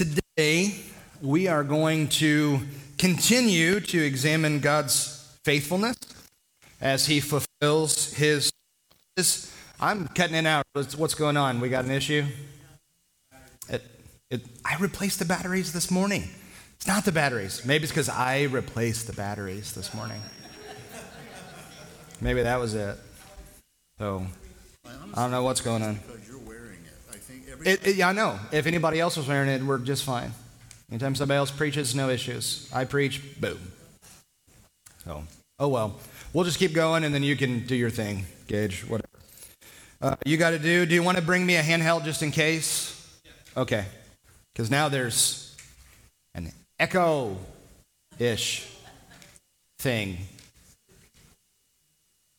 Today, we are going to continue to examine God's faithfulness as He fulfills His. I'm cutting it out. What's going on? We got an issue? It, it, I replaced the batteries this morning. It's not the batteries. Maybe it's because I replaced the batteries this morning. Maybe that was it. So, I don't know what's going on. It, it, yeah, I know. If anybody else was wearing it, we're just fine. Anytime somebody else preaches, no issues. I preach, boom. So, oh well. We'll just keep going, and then you can do your thing, Gage, whatever. Uh, you got to do. Do you want to bring me a handheld just in case? Okay. Because now there's an echo ish thing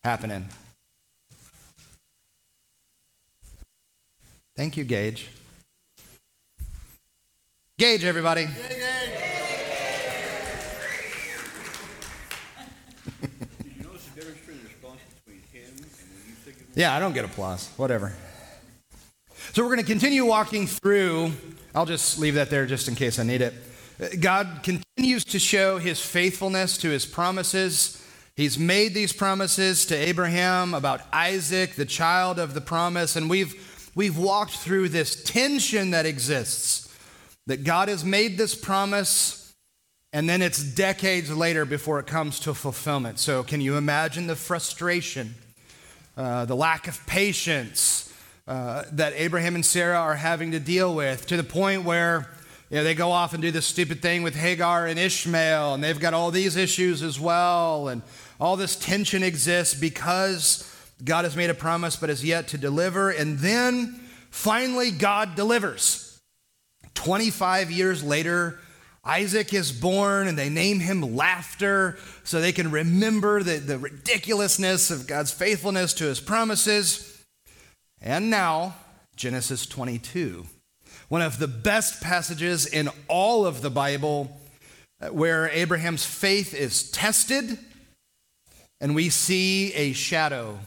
happening. Thank you, Gage. Gage, everybody. yeah, I don't get applause. Whatever. So we're going to continue walking through. I'll just leave that there just in case I need it. God continues to show his faithfulness to his promises. He's made these promises to Abraham about Isaac, the child of the promise, and we've we've walked through this tension that exists that God has made this promise and then it's decades later before it comes to fulfillment. So, can you imagine the frustration, uh, the lack of patience uh, that Abraham and Sarah are having to deal with to the point where you know, they go off and do this stupid thing with Hagar and Ishmael, and they've got all these issues as well, and all this tension exists because God has made a promise but has yet to deliver. And then finally, God delivers. 25 years later, Isaac is born and they name him Laughter so they can remember the, the ridiculousness of God's faithfulness to his promises. And now, Genesis 22, one of the best passages in all of the Bible where Abraham's faith is tested and we see a shadow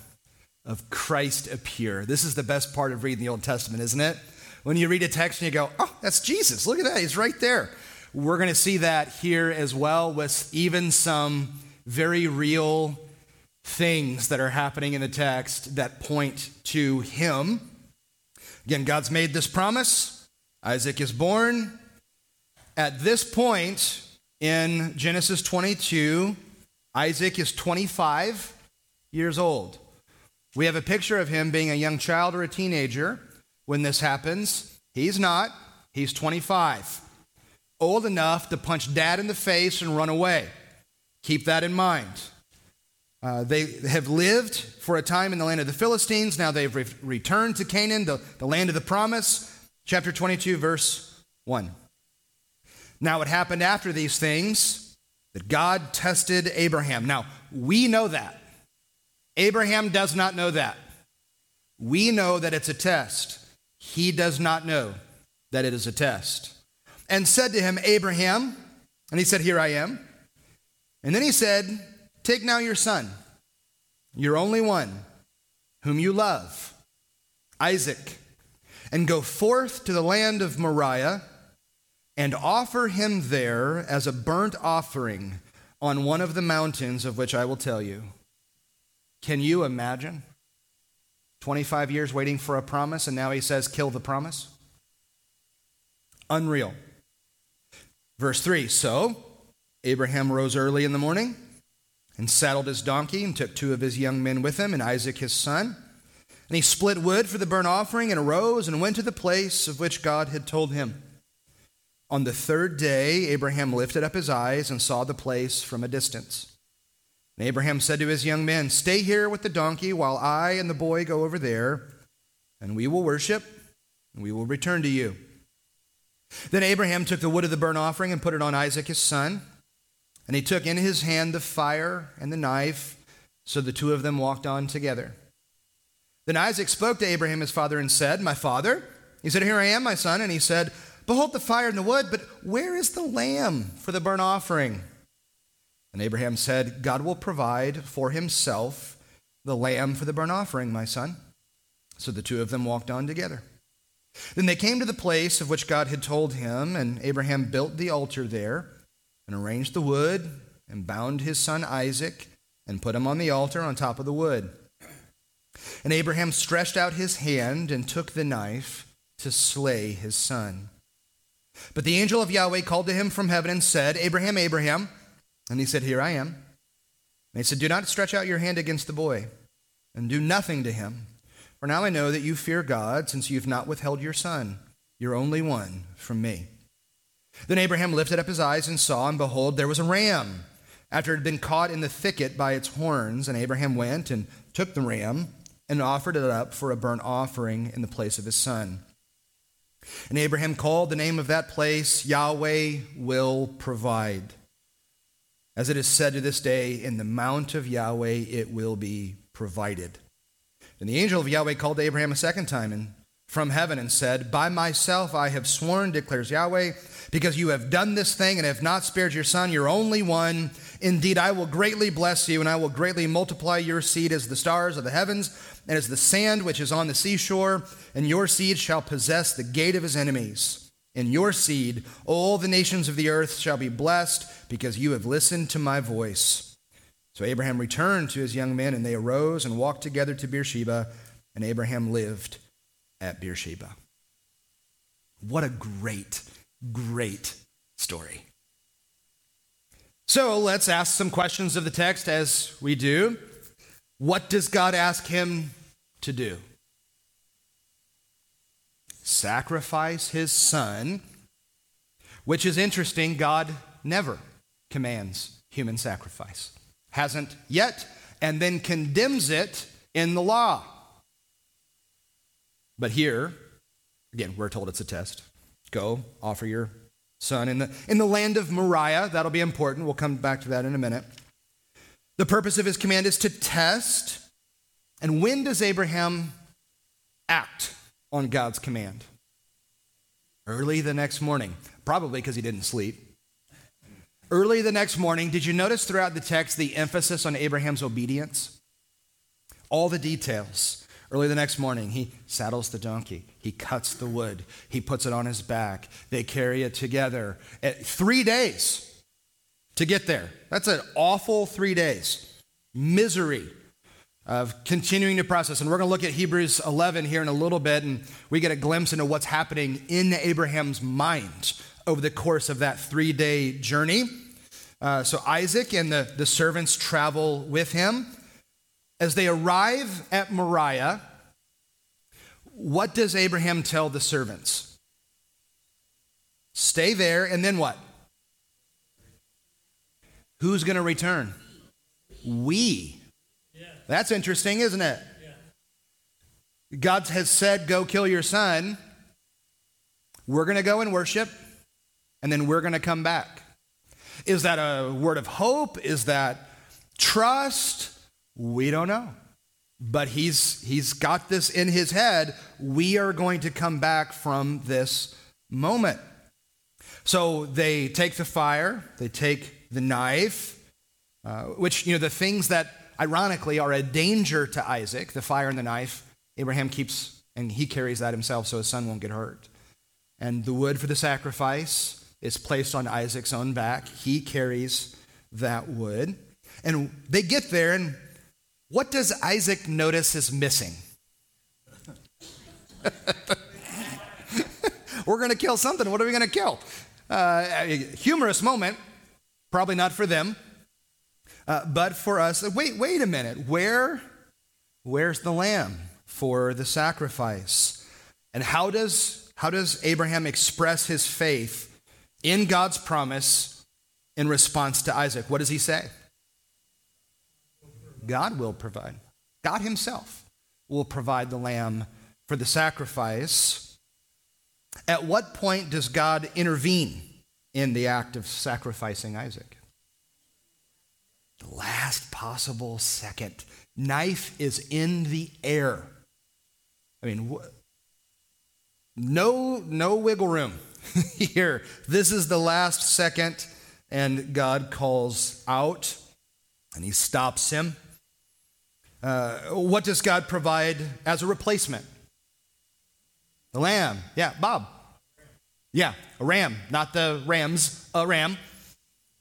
of Christ appear. This is the best part of reading the Old Testament, isn't it? When you read a text and you go, oh, that's Jesus. Look at that. He's right there. We're going to see that here as well with even some very real things that are happening in the text that point to him. Again, God's made this promise. Isaac is born. At this point in Genesis 22, Isaac is 25 years old. We have a picture of him being a young child or a teenager when this happens. He's not, he's 25. Old enough to punch dad in the face and run away. Keep that in mind. Uh, they have lived for a time in the land of the Philistines. Now they've re- returned to Canaan, the, the land of the promise. Chapter 22, verse 1. Now, it happened after these things that God tested Abraham. Now, we know that. Abraham does not know that. We know that it's a test. He does not know that it is a test. And said to him, Abraham, and he said, Here I am. And then he said, Take now your son, your only one, whom you love, Isaac, and go forth to the land of Moriah and offer him there as a burnt offering on one of the mountains of which I will tell you. Can you imagine? 25 years waiting for a promise, and now he says, kill the promise? Unreal. Verse 3 So Abraham rose early in the morning and saddled his donkey and took two of his young men with him and Isaac his son. And he split wood for the burnt offering and arose and went to the place of which God had told him. On the third day, Abraham lifted up his eyes and saw the place from a distance. And Abraham said to his young men, Stay here with the donkey while I and the boy go over there, and we will worship, and we will return to you. Then Abraham took the wood of the burnt offering and put it on Isaac his son. And he took in his hand the fire and the knife, so the two of them walked on together. Then Isaac spoke to Abraham his father and said, My father? He said, Here I am, my son. And he said, Behold the fire and the wood, but where is the lamb for the burnt offering? And Abraham said, God will provide for himself the lamb for the burnt offering, my son. So the two of them walked on together. Then they came to the place of which God had told him, and Abraham built the altar there, and arranged the wood, and bound his son Isaac, and put him on the altar on top of the wood. And Abraham stretched out his hand and took the knife to slay his son. But the angel of Yahweh called to him from heaven and said, Abraham, Abraham. And he said, Here I am. And he said, Do not stretch out your hand against the boy, and do nothing to him. For now I know that you fear God, since you have not withheld your son, your only one, from me. Then Abraham lifted up his eyes and saw, and behold, there was a ram, after it had been caught in the thicket by its horns. And Abraham went and took the ram and offered it up for a burnt offering in the place of his son. And Abraham called the name of that place Yahweh will provide. As it is said to this day, in the mount of Yahweh it will be provided. And the angel of Yahweh called to Abraham a second time and from heaven and said, By myself I have sworn, declares Yahweh, because you have done this thing and have not spared your son, your only one. Indeed, I will greatly bless you, and I will greatly multiply your seed as the stars of the heavens and as the sand which is on the seashore, and your seed shall possess the gate of his enemies. In your seed, all the nations of the earth shall be blessed, because you have listened to my voice. So Abraham returned to his young men, and they arose and walked together to Beersheba, and Abraham lived at Beersheba. What a great, great story. So let's ask some questions of the text as we do. What does God ask him to do? Sacrifice his son, which is interesting. God never commands human sacrifice, hasn't yet, and then condemns it in the law. But here, again, we're told it's a test. Go, offer your son in the, in the land of Moriah. That'll be important. We'll come back to that in a minute. The purpose of his command is to test. And when does Abraham act on God's command? Early the next morning, probably because he didn't sleep. Early the next morning, did you notice throughout the text the emphasis on Abraham's obedience? All the details. Early the next morning, he saddles the donkey. He cuts the wood. He puts it on his back. They carry it together. Three days to get there. That's an awful three days. Misery of continuing the process. And we're going to look at Hebrews 11 here in a little bit, and we get a glimpse into what's happening in Abraham's mind over the course of that three day journey. Uh, so Isaac and the, the servants travel with him. As they arrive at Moriah, what does Abraham tell the servants? Stay there, and then what? Who's going to return? We. That's interesting, isn't it? God has said, Go kill your son. We're going to go and worship, and then we're going to come back. Is that a word of hope? Is that trust? We don't know. But he's, he's got this in his head. We are going to come back from this moment. So they take the fire, they take the knife, uh, which, you know, the things that ironically are a danger to Isaac, the fire and the knife, Abraham keeps, and he carries that himself so his son won't get hurt. And the wood for the sacrifice is placed on Isaac's own back. He carries that wood. And they get there, and what does Isaac notice is missing? We're going to kill something. What are we going to kill? Uh, humorous moment. Probably not for them, uh, but for us. Wait, wait a minute. Where, where's the lamb for the sacrifice? And how does, how does Abraham express his faith in God's promise in response to Isaac? What does he say? God will provide. God himself will provide the lamb for the sacrifice. At what point does God intervene? in the act of sacrificing Isaac. The last possible second. Knife is in the air. I mean, wh- no, no wiggle room here. This is the last second, and God calls out and he stops him. Uh, what does God provide as a replacement? The lamb. Yeah, Bob. Yeah, a ram, not the rams, a ram.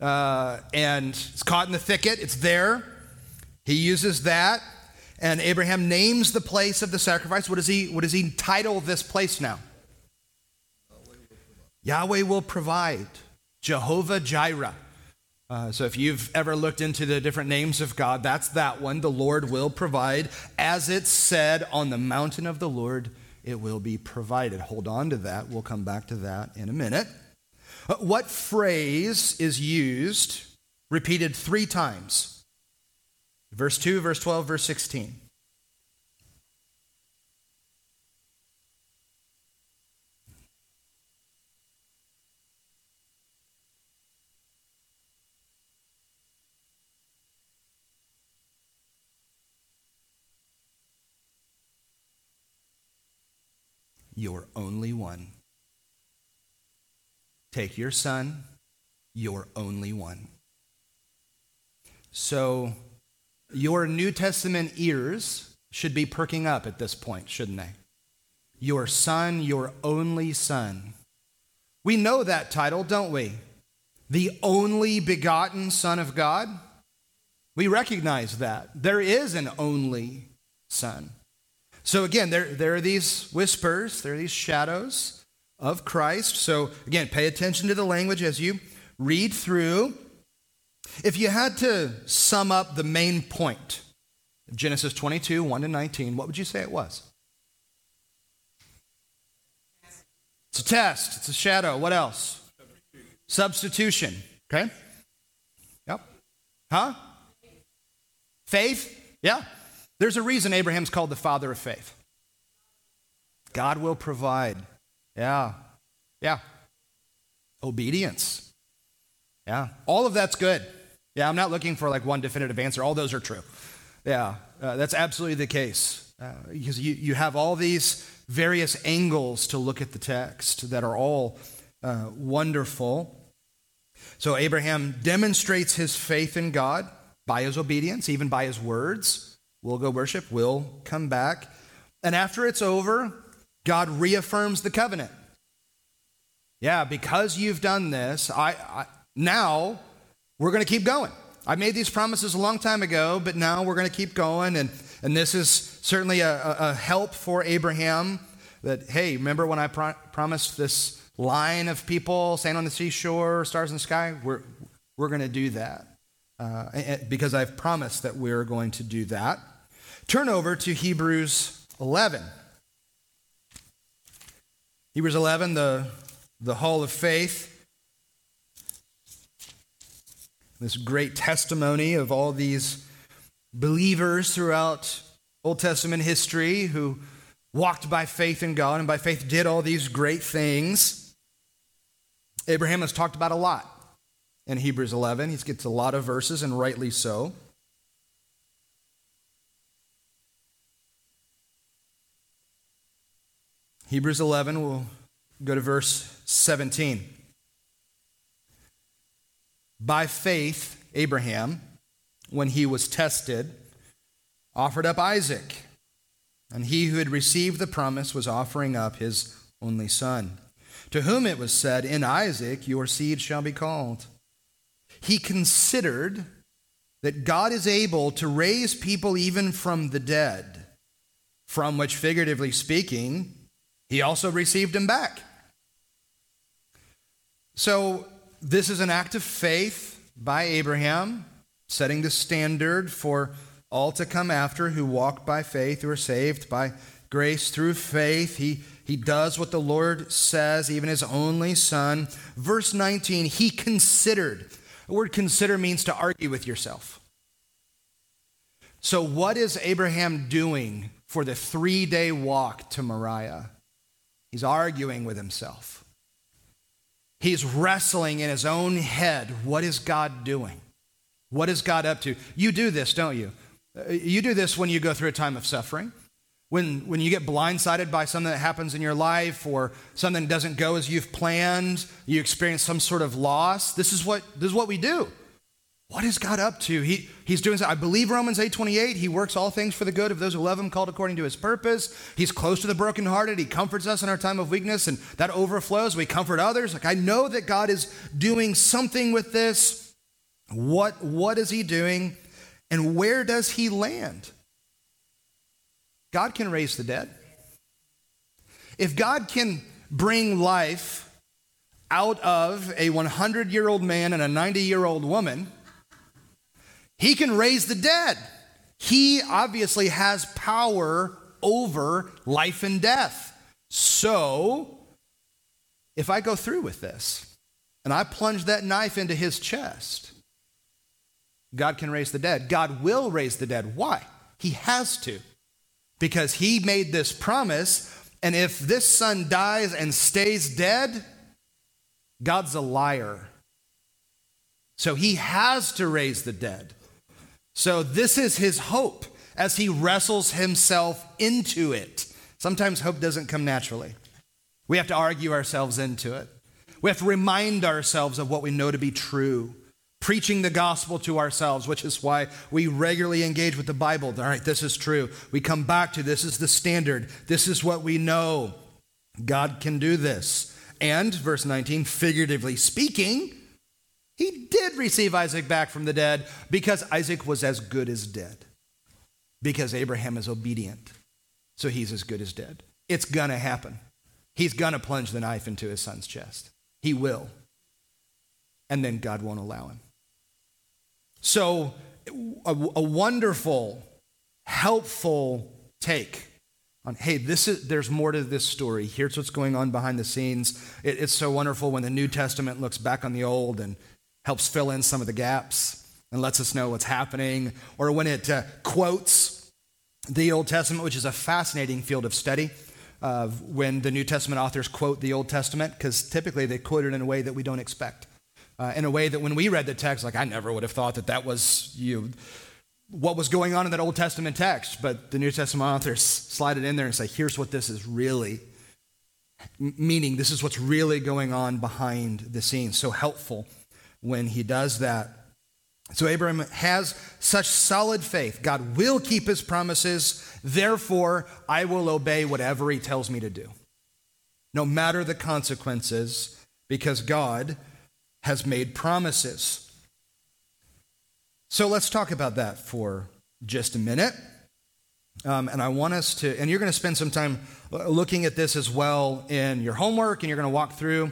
Uh, and it's caught in the thicket, it's there. He uses that, and Abraham names the place of the sacrifice. What does he, what does he title this place now? Yahweh will provide. Jehovah Jireh. Uh, so if you've ever looked into the different names of God, that's that one. The Lord will provide. As it's said, on the mountain of the Lord, it will be provided. Hold on to that. We'll come back to that in a minute. Uh, what phrase is used, repeated three times? Verse 2, verse 12, verse 16. your only one. Take your son, your only one. So, your New Testament ears should be perking up at this point, shouldn't they? Your son, your only son. We know that title, don't we? The only begotten Son of God. We recognize that. There is an only Son. So again, there, there are these whispers, there are these shadows of Christ. So again, pay attention to the language as you read through. If you had to sum up the main point of Genesis 22, 1 to 19, what would you say it was? It's a test, it's a shadow. What else? Substitution. Okay? Yep. Huh? Faith? Yeah. There's a reason Abraham's called the father of faith. God will provide. Yeah. Yeah. Obedience. Yeah. All of that's good. Yeah, I'm not looking for like one definitive answer. All those are true. Yeah, uh, that's absolutely the case. Uh, because you, you have all these various angles to look at the text that are all uh, wonderful. So Abraham demonstrates his faith in God by his obedience, even by his words. We'll go worship, we'll come back. And after it's over, God reaffirms the covenant. Yeah, because you've done this, I, I now we're going to keep going. I made these promises a long time ago, but now we're going to keep going. And, and this is certainly a, a help for Abraham that, hey, remember when I pro- promised this line of people, sand on the seashore, stars in the sky? We're, we're going to do that uh, because I've promised that we're going to do that. Turn over to Hebrews 11. Hebrews 11, the, the hall of faith. This great testimony of all these believers throughout Old Testament history who walked by faith in God and by faith did all these great things. Abraham has talked about a lot in Hebrews 11. He gets a lot of verses, and rightly so. Hebrews 11, we'll go to verse 17. By faith, Abraham, when he was tested, offered up Isaac. And he who had received the promise was offering up his only son, to whom it was said, In Isaac your seed shall be called. He considered that God is able to raise people even from the dead, from which, figuratively speaking, he also received him back. So, this is an act of faith by Abraham, setting the standard for all to come after who walk by faith, who are saved by grace through faith. He, he does what the Lord says, even his only son. Verse 19, he considered. The word consider means to argue with yourself. So, what is Abraham doing for the three day walk to Moriah? He's arguing with himself. He's wrestling in his own head. What is God doing? What is God up to? You do this, don't you? Uh, you do this when you go through a time of suffering. When, when you get blindsided by something that happens in your life or something doesn't go as you've planned, you experience some sort of loss. This is what, this is what we do. What is God up to? He, he's doing, I believe Romans 8.28, he works all things for the good of those who love him, called according to his purpose. He's close to the brokenhearted. He comforts us in our time of weakness, and that overflows. We comfort others. Like, I know that God is doing something with this. What, what is he doing? And where does he land? God can raise the dead. If God can bring life out of a 100 year old man and a 90 year old woman, he can raise the dead. He obviously has power over life and death. So, if I go through with this and I plunge that knife into his chest, God can raise the dead. God will raise the dead. Why? He has to. Because he made this promise, and if this son dies and stays dead, God's a liar. So he has to raise the dead. So, this is his hope as he wrestles himself into it. Sometimes hope doesn't come naturally. We have to argue ourselves into it. We have to remind ourselves of what we know to be true, preaching the gospel to ourselves, which is why we regularly engage with the Bible. All right, this is true. We come back to this is the standard, this is what we know. God can do this. And, verse 19, figuratively speaking, he did receive Isaac back from the dead because Isaac was as good as dead. Because Abraham is obedient. So he's as good as dead. It's going to happen. He's going to plunge the knife into his son's chest. He will. And then God won't allow him. So, a, a wonderful, helpful take on hey this is there's more to this story here's what's going on behind the scenes it, it's so wonderful when the new testament looks back on the old and helps fill in some of the gaps and lets us know what's happening, or when it uh, quotes the Old Testament, which is a fascinating field of study. Uh, when the New Testament authors quote the Old Testament, because typically they quote it in a way that we don't expect. Uh, in a way that when we read the text, like I never would have thought that that was you, what was going on in that Old Testament text. But the New Testament authors slide it in there and say, here's what this is really meaning. This is what's really going on behind the scenes. So helpful when he does that. So Abraham has such solid faith. God will keep his promises. Therefore, I will obey whatever he tells me to do, no matter the consequences, because God has made promises. So let's talk about that for just a minute. Um, and I want us to, and you're going to spend some time looking at this as well in your homework, and you're going to walk through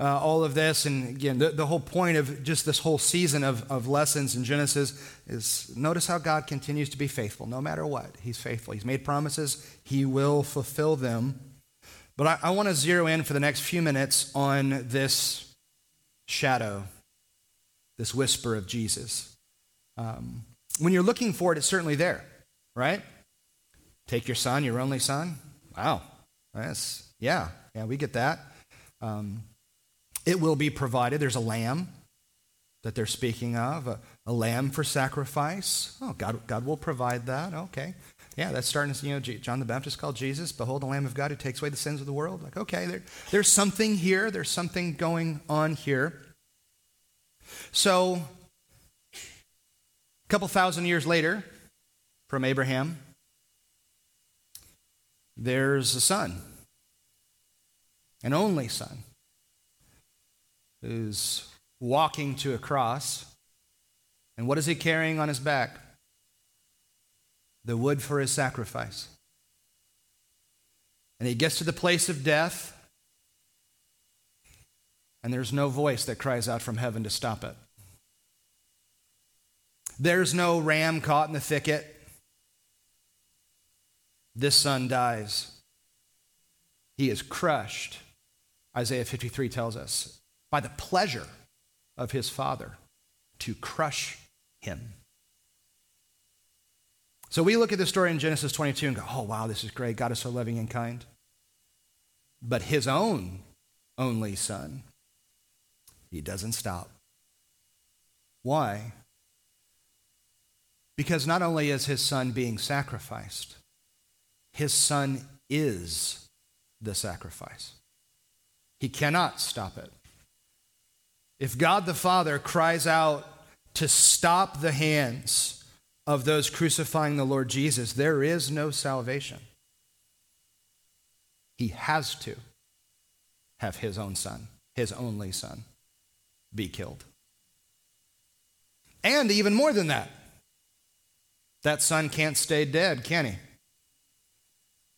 uh, all of this. And again, the, the whole point of just this whole season of, of lessons in Genesis is notice how God continues to be faithful no matter what. He's faithful. He's made promises, He will fulfill them. But I, I want to zero in for the next few minutes on this shadow, this whisper of Jesus. Um, when you're looking for it, it's certainly there, right? Take your son, your only son. Wow. That's, yeah, yeah, we get that. Um, it will be provided. There's a lamb that they're speaking of, a, a, lamb for sacrifice. Oh, God, God will provide that. Okay. Yeah, that's starting to, you know, John the Baptist called Jesus, Behold the Lamb of God who takes away the sins of the world. Like, okay, there, there's something here. There's something going on here. So, a couple thousand years later, from Abraham, there's a son, an only son who's walking to a cross. And what is he carrying on his back? The wood for his sacrifice. And he gets to the place of death, and there's no voice that cries out from heaven to stop it. There's no ram caught in the thicket. This son dies. He is crushed, Isaiah 53 tells us by the pleasure of his father to crush him. So we look at the story in Genesis 22 and go, oh, wow, this is great. God is so loving and kind. But his own only son, he doesn't stop. Why? Because not only is his son being sacrificed, his son is the sacrifice. He cannot stop it. If God the Father cries out to stop the hands of those crucifying the Lord Jesus, there is no salvation. He has to have his own son, his only son, be killed. And even more than that, that son can't stay dead, can he?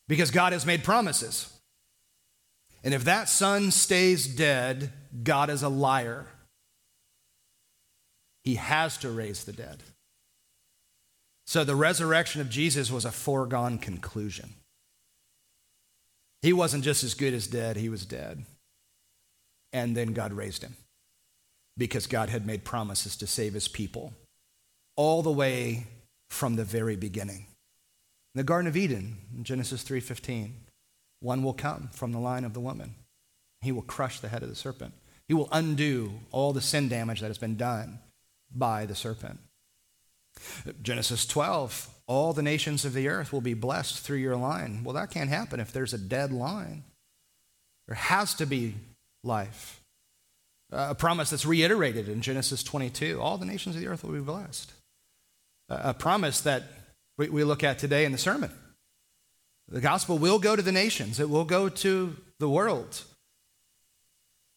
Because God has made promises. And if that son stays dead, God is a liar. He has to raise the dead. So the resurrection of Jesus was a foregone conclusion. He wasn't just as good as dead, he was dead. And then God raised him because God had made promises to save his people all the way from the very beginning. In the Garden of Eden, Genesis 3:15, one will come from the line of the woman. He will crush the head of the serpent. He will undo all the sin damage that has been done by the serpent. Genesis 12, all the nations of the earth will be blessed through your line. Well, that can't happen if there's a dead line. There has to be life. Uh, a promise that's reiterated in Genesis 22 all the nations of the earth will be blessed. Uh, a promise that we, we look at today in the sermon. The gospel will go to the nations, it will go to the world.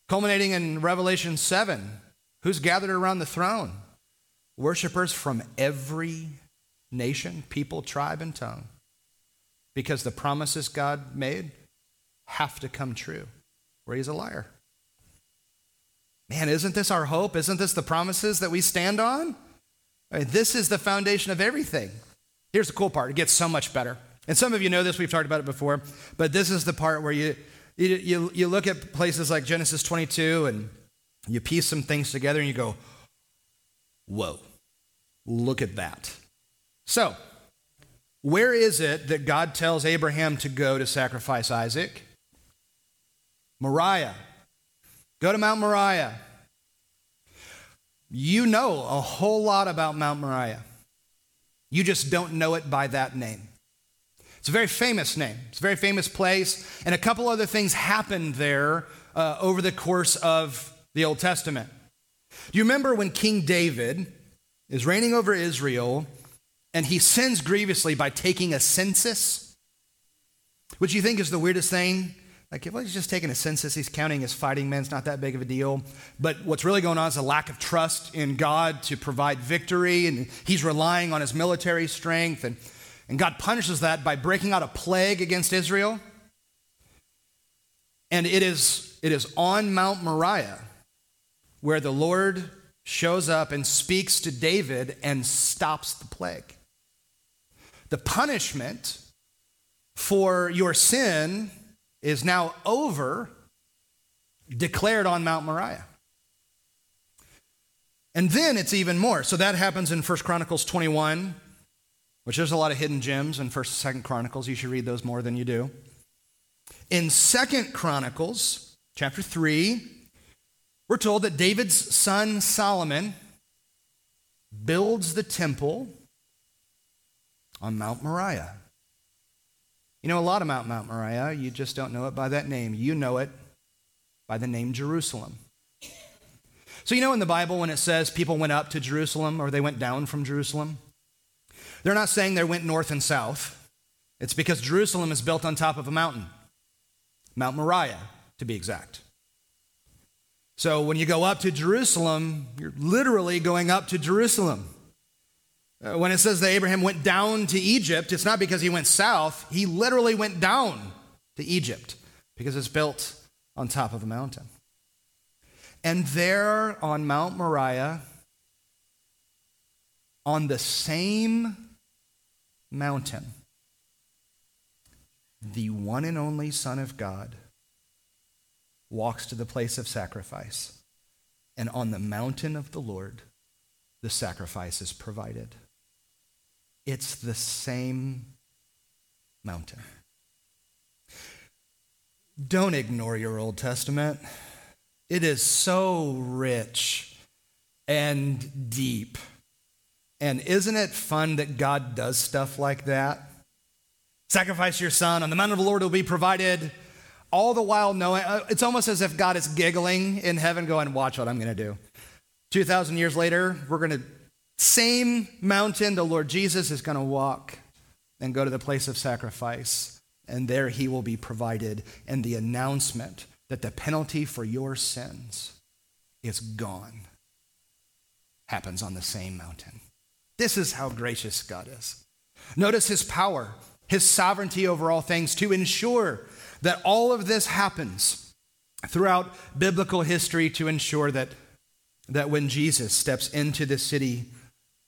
Culminating in Revelation 7, who's gathered around the throne? Worshippers from every nation, people, tribe, and tongue. Because the promises God made have to come true, or he's a liar. Man, isn't this our hope? Isn't this the promises that we stand on? this is the foundation of everything. Here's the cool part it gets so much better. And some of you know this, we've talked about it before, but this is the part where you, you, you, you look at places like Genesis 22 and you piece some things together and you go, whoa, look at that. So, where is it that God tells Abraham to go to sacrifice Isaac? Moriah. Go to Mount Moriah. You know a whole lot about Mount Moriah. You just don't know it by that name. It's a very famous name, it's a very famous place, and a couple other things happened there uh, over the course of the Old Testament. Do you remember when King David is reigning over Israel and he sins grievously by taking a census? Which you think is the weirdest thing? Like, well, he's just taking a census, he's counting his fighting men, it's not that big of a deal. But what's really going on is a lack of trust in God to provide victory, and he's relying on his military strength. And, and God punishes that by breaking out a plague against Israel. And it is, it is on Mount Moriah where the Lord shows up and speaks to David and stops the plague. The punishment for your sin is now over, declared on Mount Moriah. And then it's even more. So that happens in 1 Chronicles 21, which there's a lot of hidden gems in 1st and 2nd Chronicles. You should read those more than you do. In 2nd Chronicles, chapter 3, we're told that David's son Solomon builds the temple on Mount Moriah. You know a lot about Mount Moriah, you just don't know it by that name. You know it by the name Jerusalem. So, you know in the Bible when it says people went up to Jerusalem or they went down from Jerusalem? They're not saying they went north and south. It's because Jerusalem is built on top of a mountain, Mount Moriah, to be exact. So, when you go up to Jerusalem, you're literally going up to Jerusalem. Uh, when it says that Abraham went down to Egypt, it's not because he went south. He literally went down to Egypt because it's built on top of a mountain. And there on Mount Moriah, on the same mountain, the one and only Son of God walks to the place of sacrifice. And on the mountain of the Lord, the sacrifice is provided. It's the same mountain. Don't ignore your Old Testament. It is so rich and deep. And isn't it fun that God does stuff like that? Sacrifice your son, on the mountain of the Lord will be provided. All the while knowing, uh, it's almost as if God is giggling in heaven, going, Watch what I'm going to do. 2,000 years later, we're going to, same mountain, the Lord Jesus is going to walk and go to the place of sacrifice. And there he will be provided. And the announcement that the penalty for your sins is gone happens on the same mountain. This is how gracious God is. Notice his power, his sovereignty over all things to ensure that all of this happens throughout biblical history to ensure that, that when Jesus steps into the city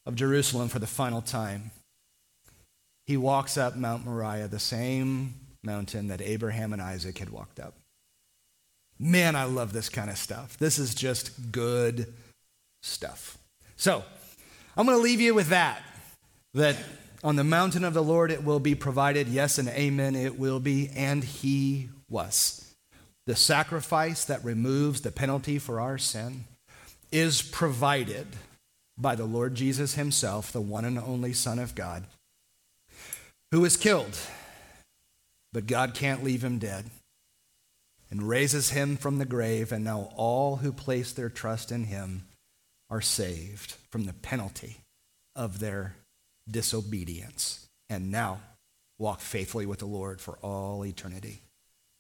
of Jerusalem for the final time, he walks up Mount Moriah, the same mountain that Abraham and Isaac had walked up. Man, I love this kind of stuff. This is just good stuff. So, I'm going to leave you with that. That on the mountain of the Lord it will be provided. Yes and amen, it will be. And he was. The sacrifice that removes the penalty for our sin is provided by the Lord Jesus himself, the one and only Son of God, who was killed, but God can't leave him dead, and raises him from the grave. And now all who place their trust in him are saved from the penalty of their disobedience. And now walk faithfully with the Lord for all eternity.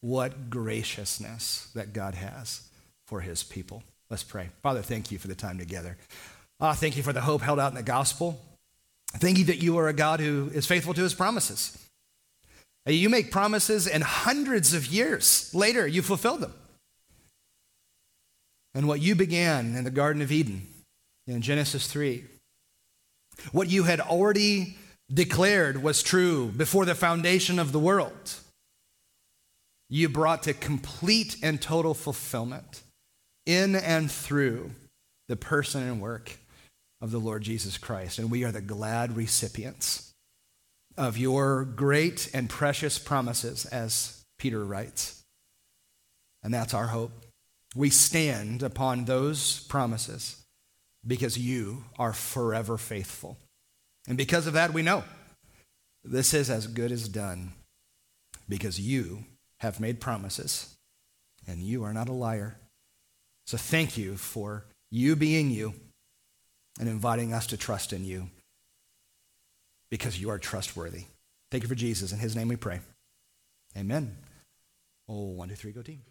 What graciousness that God has for his people. Let's pray. Father, thank you for the time together. Ah, thank you for the hope held out in the gospel. Thank you that you are a God who is faithful to his promises. You make promises, and hundreds of years later, you fulfill them. And what you began in the Garden of Eden in Genesis 3, what you had already declared was true before the foundation of the world, you brought to complete and total fulfillment in and through the person and work of the Lord Jesus Christ. And we are the glad recipients of your great and precious promises, as Peter writes. And that's our hope. We stand upon those promises because you are forever faithful. And because of that, we know this is as good as done because you have made promises and you are not a liar. So thank you for you being you and inviting us to trust in you because you are trustworthy. Thank you for Jesus. In his name we pray. Amen. Oh, one, two, three, go team.